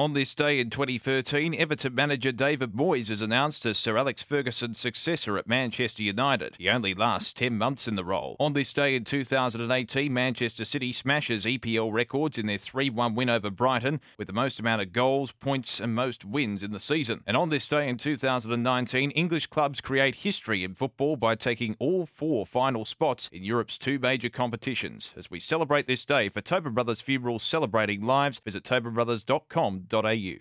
On this day in 2013, Everton manager David Moyes is announced as Sir Alex Ferguson's successor at Manchester United. He only lasts 10 months in the role. On this day in 2018, Manchester City smashes EPL records in their 3 1 win over Brighton, with the most amount of goals, points, and most wins in the season. And on this day in 2019, English clubs create history in football by taking all four final spots in Europe's two major competitions. As we celebrate this day for Tobin Brothers Funeral Celebrating Lives, visit tobinbrothers.com au.